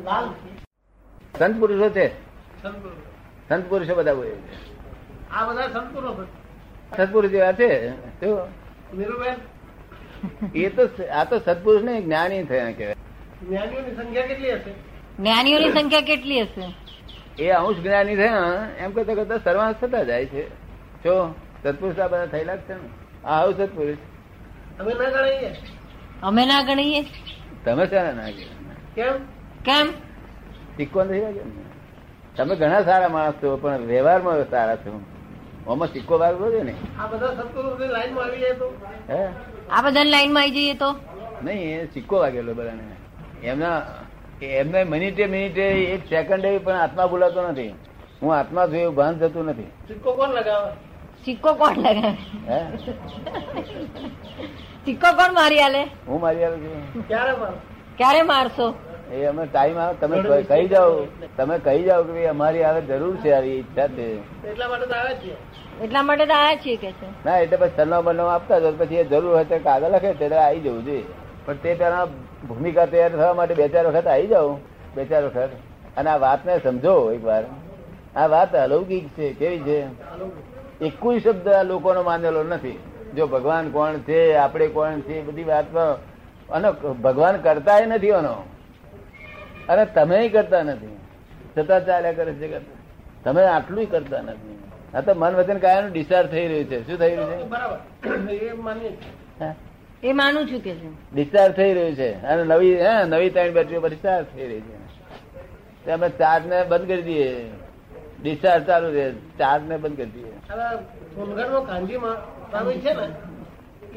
લાલ સંત પુરુષો છે? સંત પુરુષો બધા હોય આ બધા સત્પુરુષો. સત્પુરુષ જેવા છે? એ તો આ તો સત્પુરુષ ને જ્ઞાની થયા કહેવાય. જ્ઞાનીઓની સંખ્યા કેટલી હશે? જ્ઞાનીઓની સંખ્યા કેટલી હશે? એ અંશ જ્ઞાની થયા એમ કરતા કરતા સર્વાંશ થતા જાય છે. જો સત્પુરુષ આ બધા થયેલા જ છે ને. આ આવું સત્પુરુષ. અમે ના ગણીએ અમે ના ગણીએ? તમે છે ના ગણીએ? કેમ? કેમ? સિક્કો નથી લાગ્યો ને? તમે ઘણા સારા માણસ છો પણ વ્યવહારમાં સારા છો. આમાં સિક્કો વાગવો છે ને? આ બધા લાઈનમાં આવી હે? આ બધા લાઈનમાં આવી જઈએ તો? નહીં એ સિક્કો વાગેલો બધાને. એમના એમને મિનિટે મિનિટે એક સેકન્ડ પણ આત્મા બોલાતો નથી. હું આત્મા છું એવું ભાન થતું નથી. સિક્કો કોણ લગાવે? સિક્કો કોણ લગાવે? હે? સિક્કો કોણ મારી આલે હું મારી આવું છું. ક્યારે ક્યારે મારશો? એ અમે ટાઈમ આવે તમે કહી- જાઓ તમે કહી જાઓ કે ભાઈ અમારી આવે જરૂર છે આવી ઈચ્છા છે એટલા માટે તો આવે જ છે. એટલા માટે તો આવ્યા છીએ કે છે. ના એટલે પછી સરનામું બરનામું આપતા તો પછી એ જરૂર હોય તો કાગળ લખે ત્યારે આવી જવું જોઈએ. પણ તે પેલા ભૂમિકા તૈયાર થવા માટે બે ચાર વખત આવી જાઓ બે ચાર વખત. અને આ વાતને સમજો એકવાર. આ વાત અલૌકિક છે કેવી છે? એકુય શબ્દ આ લોકોનો માનેલો નથી. જો ભગવાન કોણ છે આપણે કોણ છે એ બધી વાતમાં અને ભગવાન કરતા નથી એનો અને તમે કરતા નથી. છતાં ચાલ્યા કરે છે તમે આટલું કરતા નથી. આ તો મન વચન કાયાનું ડિસ્ચાર્જ થઈ રહ્યું છે. શું થઈ રહ્યું. છે? એ માનું છું કે છે ડિસ્ચાર્જ થઈ રહ્યું છે. અને નવી હા નવી ત્રણ બેટરીઓ પર ડિસ્ચાર્જ થઈ રહી છે. અમે ચાર્જ ને બંધ કરી દઈએ. ડિસ્ચાર્જ ચાલુ રહે. ચાર્જ ને બંધ કરી દઈએ. સોનગઢ સોનગઢમાં કાંજીમાં સ્વામી છે ને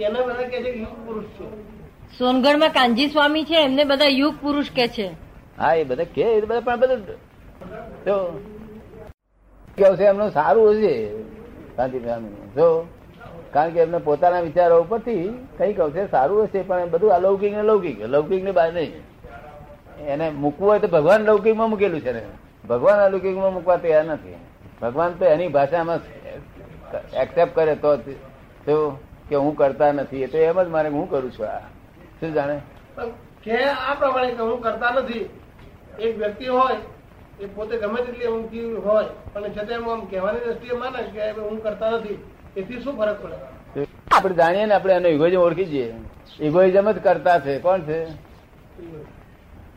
એના બધા કે છે કે યુગ પુરુષ છે. સોનગઢમાં કાનજી સ્વામી છે એમને બધા યુગ પુરુષ કે છે. હા, એ બધા કે બધા પણ બધું જો, કેવું છે, એમનું સારું હશે. શાંતિ જો, કારણ કે એમને પોતાના વિચારો ઉપરથી કઈ કહું છે, સારું હશે, પણ બધું અલૌકિક ને લૌકિક લૌકિકની બહાર નહીં. એને મૂકવું હોય તો ભગવાન લૌકિકમાં મૂકેલું છે ને. ભગવાન અલૌકિકમાં મૂકવા તૈયાર નથી. ભગવાન તો એની ભાષામાં એક્સેપ્ટ કરે તો. તો કે હું કરતા નથી, એ તો એમ જ મારે હું કરું છું આ. શું જાણે? કે આ પ્રમાણે હું કરતા નથી? એક વ્યક્તિ હોય એ પોતે ગમે તેટલી ઊંઘી હોય પણ છતાં એમ આમ કહેવાની દ્રષ્ટિએ માને કે હું કરતા નથી એથી શું ફરક પડે? આપણે જાણીએ ને આપણે એનો ઇગોઇઝમ ઓળખી જઈએ ઇગોઇઝમ જ કરતા છે. કોણ છે?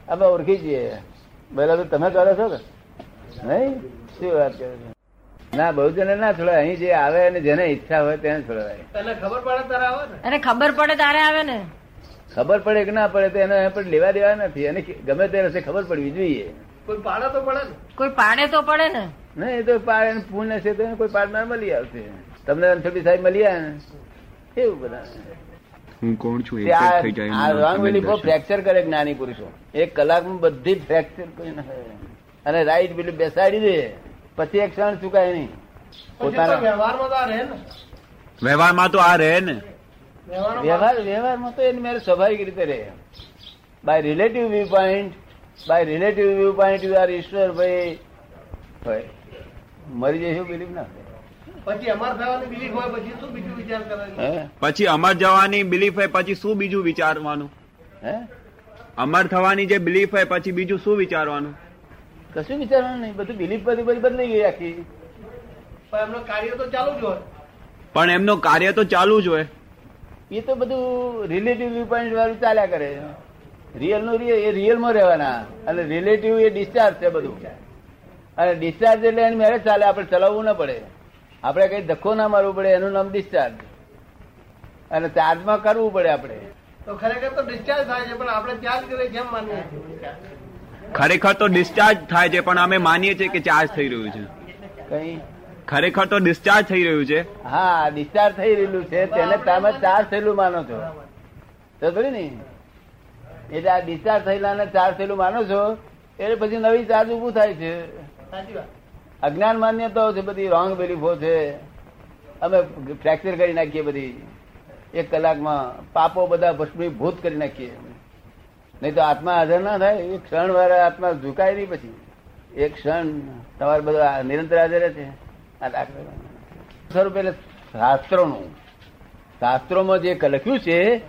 અમે ઓળખી જઈએ બરાબર તમે કરો છો કે? નહીં? શું વાત કરે છે? ના બહુ જને ના છોડાય. અહીં જે આવે અને જેને ઈચ્છા હોય તેને છોડાય. એને ખબર પડે ત્યારે આવે ને? અને ખબર પડે તારે આવે ને? ખબર પડે કે ના પડે તો એને લેવા દેવા નથી. એને ગમે તે રસ્તે ખબર પડવી જોઈએ. કોઈ પાડે તો પડે ને. કોઈ પાડે તો પડે ને. નહીં એ તો પાડે પૂર્ણ છે તો કોઈ પાડનાર મળી આવશે. તમને રણછોડી સાહેબ મળી આવ્યા ને? એવું બધા. હું કોણ છું? આ થઈ જાય આ રોંગ બિલીફો ફ્રેક્ચર કરે જ્ઞાની પુરુષો. એક કલાકમાં બધી ફ્રેક્ચર કરી. નાખે અને રાઈટ બિલીફ બેસાડી દે. પછી એક ક્ષણ ચુકાય નહીં. પોતાના વ્યવહારમાં તો આ રહે ને. વ્યવહારમાં તો આ રહે ને. વ્યવહાર વ્યવહારમાં તો એની મેરે સ્વાભાવિક રીતે રહે. By relative view point by relative view point you are ઈશ્વર ભાઈ ભાઈ મરી જઈશું બિલીફ ના પછી અમર થવાની બિલીફ હોય પછી શું બીજું વિચાર કરવાનું? હે? પછી અમર જવાની બિલીફ હોય પછી શું બીજું વિચારવાનું? હે? અમર થવાની જે બિલીફ હોય પછી બીજું શું વિચારવાનું? કશું વિચારવાનું નહીં. બધું બિલીફ બધી બધી બદલાઈ ગઈ આખી. પણ એમનો કાર્ય તો ચાલુ જ હોય. પણ એમનું કાર્ય તો ચાલુ જ હોય. એ તો બધું રિલેટિવ વ્યૂ પોઈન્ટ વાળું ચાલ્યા કરે રિયલનું રિયલ એ રિયલમાં રહેવાના. અને રિલેટિવ એ ડિસ્ચાર્જ છે બધું. અને ડિસ્ચાર્જ એટલે એની મેરેજ ચાલે આપણે ચલાવવું ના પડે. આપણે કઈ ધક્કો ના મારવું પડે એનું નામ ડિસ્ચાર્જ અને ચાર્જમાં કરવું પડે આપણે. તો ખરેખર તો ડિસ્ચાર્જ થાય છે પણ આપણે ચાર્જ કરીએ કેમ માનીએ? ખરેખર તો ડિસ્ચાર્જ થાય છે પણ અમે માનીએ છીએ કે ચાર્જ થઈ રહ્યું છે. કઈ? ખરેખર તો ડિસ્ચાર્જ થઈ રહ્યું છે. હા ડિસ્ચાર્જ થઈ રહેલું છે. તેને તમે ચાર્જ થયેલું માનો છો. તો થોડી ને? એટલે આ ડિસ્ચાર્જ થયેલા ચાર્જ થયેલું માનો છો એટલે પછી નવી ચાર્જ ઉભું થાય છે. અજ્ઞાન માન્યતાઓ છે બધી રોંગ બિલીફો છે. અમે ફ્રેક્ચર કરી નાખીએ બધી. એક કલાકમાં પાપો બધા ભસ્મીભૂત કરી નાખીએ. નહીં તો આત્મા હાજર ના થાય. એક ક્ષણ વાળા આત્મા ઝુકાય નહીં પછી. એક ક્ષણ તમારે બધા નિરંતર હાજર છે. સ્વરૂપ એટલે શાસ્ત્રોનું. શાસ્ત્રોમાં જે લખ્યું છે,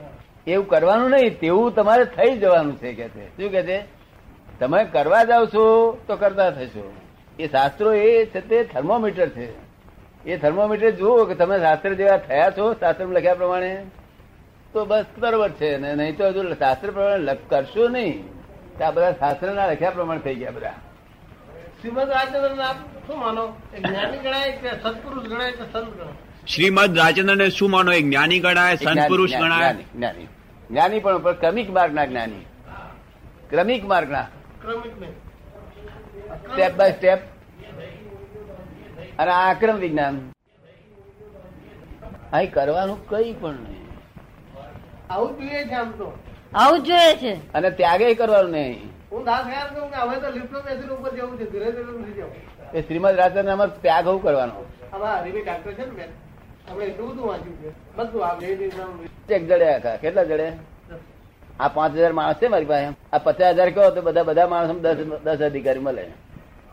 એવું કરવાનું નહીં, તેવું તમારે થઈ જવાનું છે કે શું કે છે? તમે કરવા જાવ છો, તો કરતા થશો. એ શાસ્ત્રો એ છે તે થર્મોમીટર છે. એ થર્મોમીટર જુઓ કે તમે શાસ્ત્ર જેવા થયા છો શાસ્ત્ર લખ્યા પ્રમાણે. તો બસ બરોબર છે, ને નહીં તો હજુ શાસ્ત્ર પ્રમાણે કરશો નહીં. આ બધા શાસ્ત્રના લખ્યા પ્રમાણે થઈ ગયા બધા. શ્રીમદ રાજચંદ્ર આપ શું માનો? એ જ્ઞાની ગણાય કે સત્પુરુષ ગણાય કે સંત ગણાય? શ્રીમદ રાજચંદ્ર શું માનો? એક જ્ઞાની ગણાય સંત પુરુષ ગણાય? જ્ઞાની જ્ઞાની. પણ ક્રમિક માર્ગના જ્ઞાની. ક્રમિક માર્ગના. ક્રમિક સ્ટેપ બાય સ્ટેપ. અને આક્રમ વિજ્ઞાન. અહીં કરવાનું કઈ પણ નહીં. આવું જોઈએ છે આમ તો. આવું જ જોઈએ છે. અને ત્યાગે કરવાનું નહીં. એ શ્રીમદ ત્યાગ કરવાનો છે. ને બેન? અમે એટલું બધું વાંચ્યું છે. બધું આ વેદ એક્ઝામ એક જડે આખા કેટલા જડે? આ પાંચ હજાર માણસ છે મારી પાસે. આ પચાસ હજાર કહો તો બધા બધા માણસો દસ દસ અધિકારી મળે.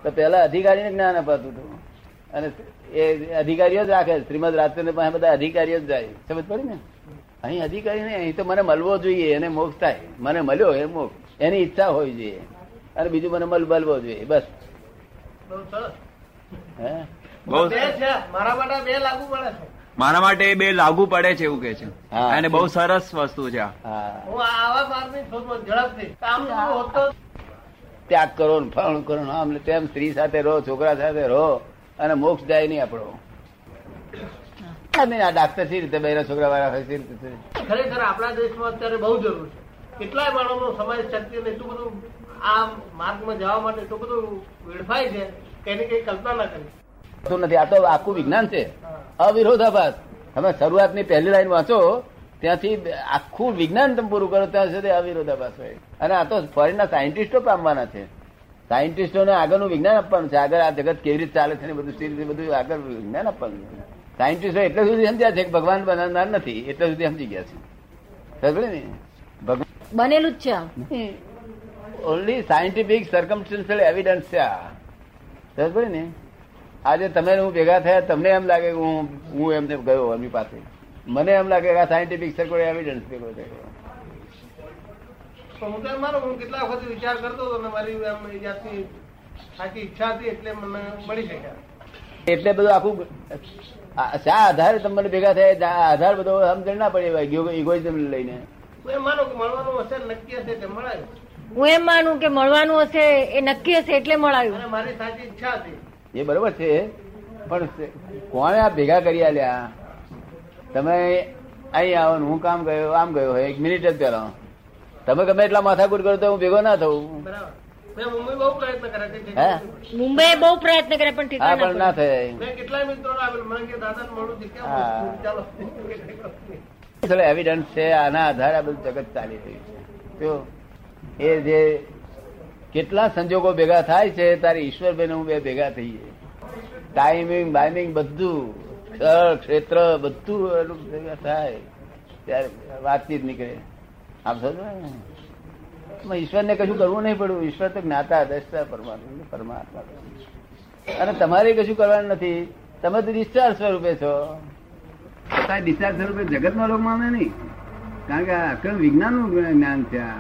તો પેલા અધિકારીને જ્ઞાન અપાતું હતું. અને એ અધિકારીઓ જ રાખે. શ્રીમદ રાત્રે પાસે બધા અધિકારીઓ જ જાય. સમજ પડી ને? અહીં અધિકારી નહીં અહીં તો મને મળવો જોઈએ એને મોક્ષ થાય. મને મળ્યો એ મોક્ષ. એની ઈચ્છા હોવી જોઈએ. અને બીજું મને મલ બલવો જોઈએ. બસ. મારા માટે બે લાગુ પડે છે. એ બે લાગુ પડે છે એવું કે છે. હા. અને બહુ સરસ વસ્તુ છે ત્યાગ કરો ને ફળ કરો આમ તેમ. સ્ત્રી સાથે રહો છોકરા સાથે રહો. અને મોક્ષ જાય નહીં આપણો. આ ડાક્ટર સી રીતે બહેરા છોકરા વાળા સી રીતે? ખરેખર આપણા દેશમાં અત્યારે બહુ જરૂર છે. કેટલાય માણસો સમાજ શક્તિ અને એટલું બધું આ માર્ગમાં જવા માટે એટલું બધું વેડફાય છે કે એની કઈ કલ્પના ના કરી. નથી આ તો આખું વિજ્ઞાન છે. અવિરોધાભાસ. તમે શરૂઆતની પહેલી લાઈન વાંચો ત્યાંથી આખું વિજ્ઞાન તમે પૂરું કરો ત્યાં સુધી અવિરોધાભાસ હોય. અને આ તો ફોરેનના સાયન્ટિસ્ટો પામવાના છે. સાયન્ટિસ્ટોને આગળનું વિજ્ઞાન આપવાનું છે. આગળ આ જગત કેવી રીતે ચાલે છે ને બધું સી રીતે બધું આગળ વિજ્ઞાન આપવાનું છે. સાયન્ટિસ્ટો એટલે સુધી સમજ્યા છે કે ભગવાન બનાવનાર નથી એટલે સુધી સમજી ગયા છે. સમજે ને? બનેલું જ છે ઓનલી સાયન્ટિફિક સર્કમસ્ટન્શિયલ એવિડન્સ છે આ. સમજ પડી ને? આજે તમે હું ભેગા થયા તમને એમ લાગે કે હું હું એમને ગયો એમની પાસે. મને એમ લાગે કે આ સાયન્ટિફિક સર્કલ એવિડન્સ ભેગો થયો. હું તો મારો હું કેટલા વખત વિચાર કરતો હતો મારી આમ જાતની સાચી ઈચ્છા હતી એટલે મને મળી શક્યા. એટલે બધું આખું શા આધારે તમને ભેગા થયા આધાર બધો સમજણ ના પડે ઇગોઇઝમ લઈને. હું એમ માનું કે મળવાનું હશે નક્કી હશે તે મળાયું. હું એમ માનું કે મળવાનું હશે એ નક્કી હશે એટલે મળાયું. મારી સાચી ઈચ્છા હતી. એ બરોબર છે પણ કોણે આ ભેગા કરી આલ્યા? તમે અહીં આવો ને હું કામ ગયો આમ ગયો એક મિનિટ જ કરો તમે ગમે એટલા માથાકૂટ કરો તો હું ભેગો ના થવું બરાબર. મેં મુંબઈ બહુ પ્રયત્ન કર્યા કે હે? મુંબઈ બહુ પ્રયત્ન કરે પણ હા પણ ના થાય. મેં કેટલાય મિત્રો આવેલ મને દાદા મળું છે ચાલો. ચલો એવિડન્સ છે, આના આધારે બધું જગત ચાલી રહ્યું છે. એ જે કેટલા સંજોગો ભેગા થાય છે, તારી ઈશ્વરભાઈ હું બે ભેગા થઈએ. ટાઈમિંગ બાઇમિંગ બધું સ્થળ ક્ષેત્ર બધું એનું ભેગા થાય. ત્યારે વાતચીત નીકળે. આપ સમજો ને? ઈશ્વરને કશું કરવું નહીં પડ્યું. ઈશ્વર તો જ્ઞાતા દસતા પરમાત્મા પરમાત્મા. અને તમારે કશું કરવાનું નથી. તમે તો ડિસ્ચાર્જ સ્વરૂપે છો. છતાં ડિસ્ચાર્જ સ્વરૂપે જગતમાં લોકો માને નહીં. કારણ કે અક્રમ વિજ્ઞાન વિજ્ઞાનનું જ્ઞાન છે આ.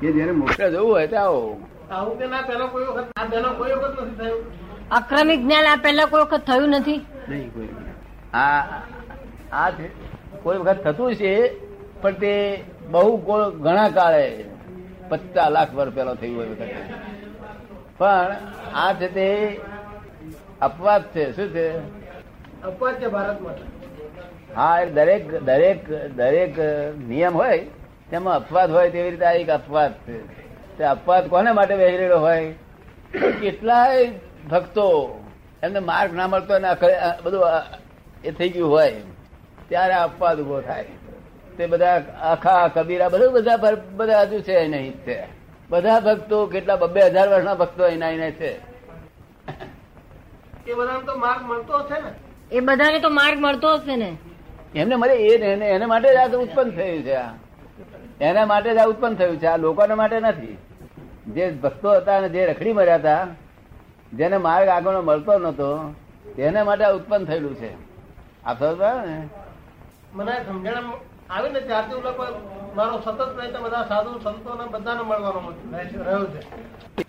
કે જયારે મોક્ષ જવું હોય તો આવો. આવું કે ના પેલો કોઈ વખત આ પેલો કોઈ વખત નથી થયું. અક્રમિક જ્ઞાન આ પહેલા કોઈ વખત થયું નથી? નહીં કોઈ આ આ છે. કોઈ વખત થતું છે પણ તે બહુ ઘણા કાળે પચાસ લાખ વર્ષ પહેલા થયું હોય વખત. પણ આ છે તે અપવાદ છે. શું છે? અપવાદ છે ભારત માટે હા એ દરેક દરેક દરેક નિયમ હોય તેમાં અપવાદ હોય તેવી રીતે આ એક અપવાદ છે. તે અપવાદ કોને માટે વહેરેલો હોય? કેટલાય ભક્તો એમને માર્ગ ના મળતો અને બધું એ થઈ ગયું હોય ત્યારે અપવાદ ઊભો થાય. તે બધા આખા કબીરા બધું બધા બધા હજુ છે નહીં છે બધા ભક્તો કેટલા બબ્બે હજાર વર્ષના ભક્તો એના એને છે. એ બધાને તો માર્ગ મળતો છે ને? એ બધાને તો માર્ગ મળતો હશે ને? એમને મળે એ એને માટે જ આ ઉત્પન્ન થયું છે આ. એના માટે જ આ ઉત્પન્ન થયું છે. આ લોકોને માટે નથી. જે ભક્તો હતા અને જે રખડી મર્યા હતા, જેને માર્ગ આગળનો મળતો નતો તેને માટે આ ઉત્પન્ન થયેલું છે. આ સમજ ને? મને સમજણ આવી ને ત્યારથી લોકો મારો સતત પ્રયત્ન, બધા સાધુ સંતો ને બધાને મળવાનો રહ્યો છે.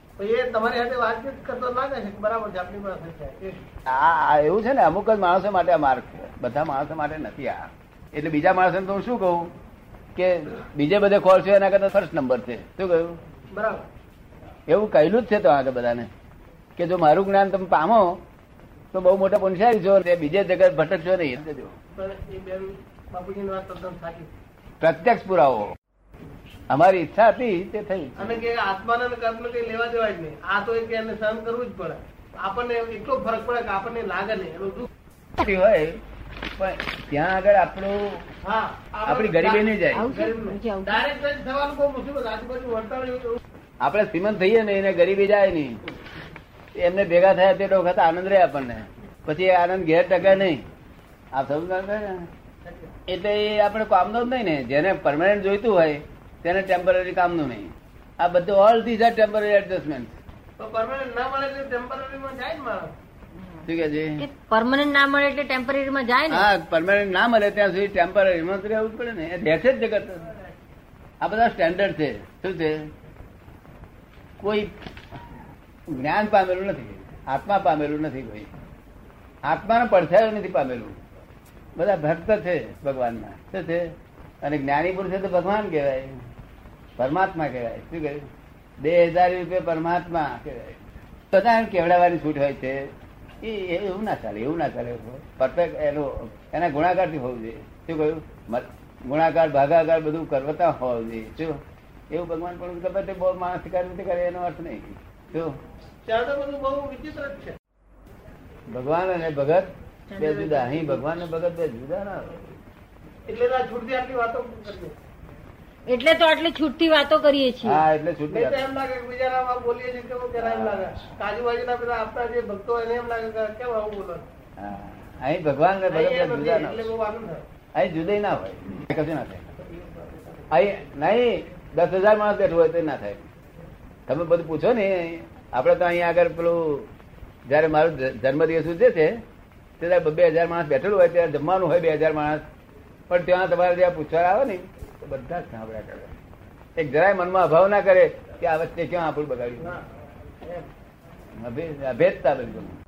એવું છે ને અમુક જ માણસો માટે આ માર્ગ છે. બધા માણસો માટે નથી આ. એટલે બીજા માણસો તો હું શું કહું? કે બીજે બધે ખોલ છે એના કરતા ફર્સ્ટ નંબર છે. શું કહ્યું? બરાબર. એવું કહેલું જ છે તો આગળ બધાને. કે જો મારું જ્ઞાન તમે પામો તો બહુ મોટા પુનસારી છો બીજે જગત ભટકશો નહીં. પ્રત્યક્ષ પુરાવો. અમારી ઈચ્છા હતી તે થઈ. અને કે આત્માના અને કર્મને કઈ લેવા દેવા જ નહીં. આ તો એક એને સહન કરવું જ પડે. આપણને એટલો ફરક પડે કે આપણને લાગે નહીં. એનું દુઃખ હોય પણ ત્યાં આગળ આપણું હા આપણી ગરીબી નહીં જાય. ડાયરેક્ટ થવાનું બહુ મુશ્કેલ આજુબાજુ વળતા આપણે શ્રીમંત થઈએ ને એને ગરીબી જાય નહીં. એમને ભેગા થયા તે વખત આનંદ રહે આપણને. પછી આનંદ ઘેર ટકે નહીં. આ સમજ ને? એટલે એ આપણે કામનો જ નહીં ને. જેને પરમાનન્ટ જોઈતું હોય તેને ટેમ્પરરી કામનું નહીં. આ બધું all these are temporary adjustment permanent ના મળે એટલે ટેમ્પરરીમાં જાય ને માણસ. શું કે છે? કે ના મળે એટલે ટેમ્પરરી માં જાય ને? હા પરમાનન્ટ ના મળે ત્યાં સુધી ટેમ્પરરી એમાં રહેવું પડે ને. એ રહેશે જ જગત. આ બધા સ્ટેન્ડર્ડ છે. શું છે? કોઈ જ્ઞાન પામેલું નથી. આત્મા પામેલું નથી કોઈ. આત્માનો પડછાયો નથી પામેલું. બધા ભક્ત છે ભગવાનના શું છે? અને જ્ઞાની પુરુષ તો ભગવાન કહેવાય. પરમાત્મા કહેવાય. શું કહ્યું? બે હજાર રૂપિયા પરમાત્મા કહેવાય. બધા એમ કેવડાવવાની છૂટ હોય છે. એ એ એવું ના ચાલે એવું ના ચાલે. પરફેક્ટ એનો એના ગુણાકારથી હોવું જોઈએ. શું કહ્યું? ગુણાકાર ભાગાકાર બધું કરવતા હોવું જોઈએ. શું? એવું ભગવાન પણ ગમે તે બહુ માણસ તે કરે એનો અર્થ નહીં. શું? ભગવાન અને ભગત બે જુદા. અહીં ભગવાન અને ભગત બે જુદા ના એટલે તો આ છૂટથી આટલી વાતો એટલે તો આટલી છૂટતી વાતો કરીએ છીએ. હા એટલે છૂટી નહીં તો જાય. એમ લાગે કે બીજાના બોલીએ છીએ કેવું કે એમ લાગે. આજુબાજુના બધા આપણા જે ભક્તો હોય એને એમ લાગે કે કેમ આવું બોલો હા. અહીં ભગવાન ને ભગવાન અહીં જુદા ના અહીં જુદા ના હોય. કશું ના થાય. અહીં નહીં દસ હજાર માણસ બેઠું હોય તો ના થાય. તમે બધું પૂછો ને આપડે તો અહીંયા આગળ પેલું જયારે મારો જન્મદિવસ ઉજે છે ત્યારે બે હજાર માણસ બેઠેલું હોય ત્યારે જમવાનું હોય બે હજાર માણસ. પણ ત્યાં તમારે જ્યાં પૂછવા આવે ને તો બધા જ સાંભળ્યા કરે. એક જરાય મનમાં અભાવ ના કરે કે આ વચ્ચે ક્યાં આપણું બગાડ્યું. અભેદતા બિલકુલ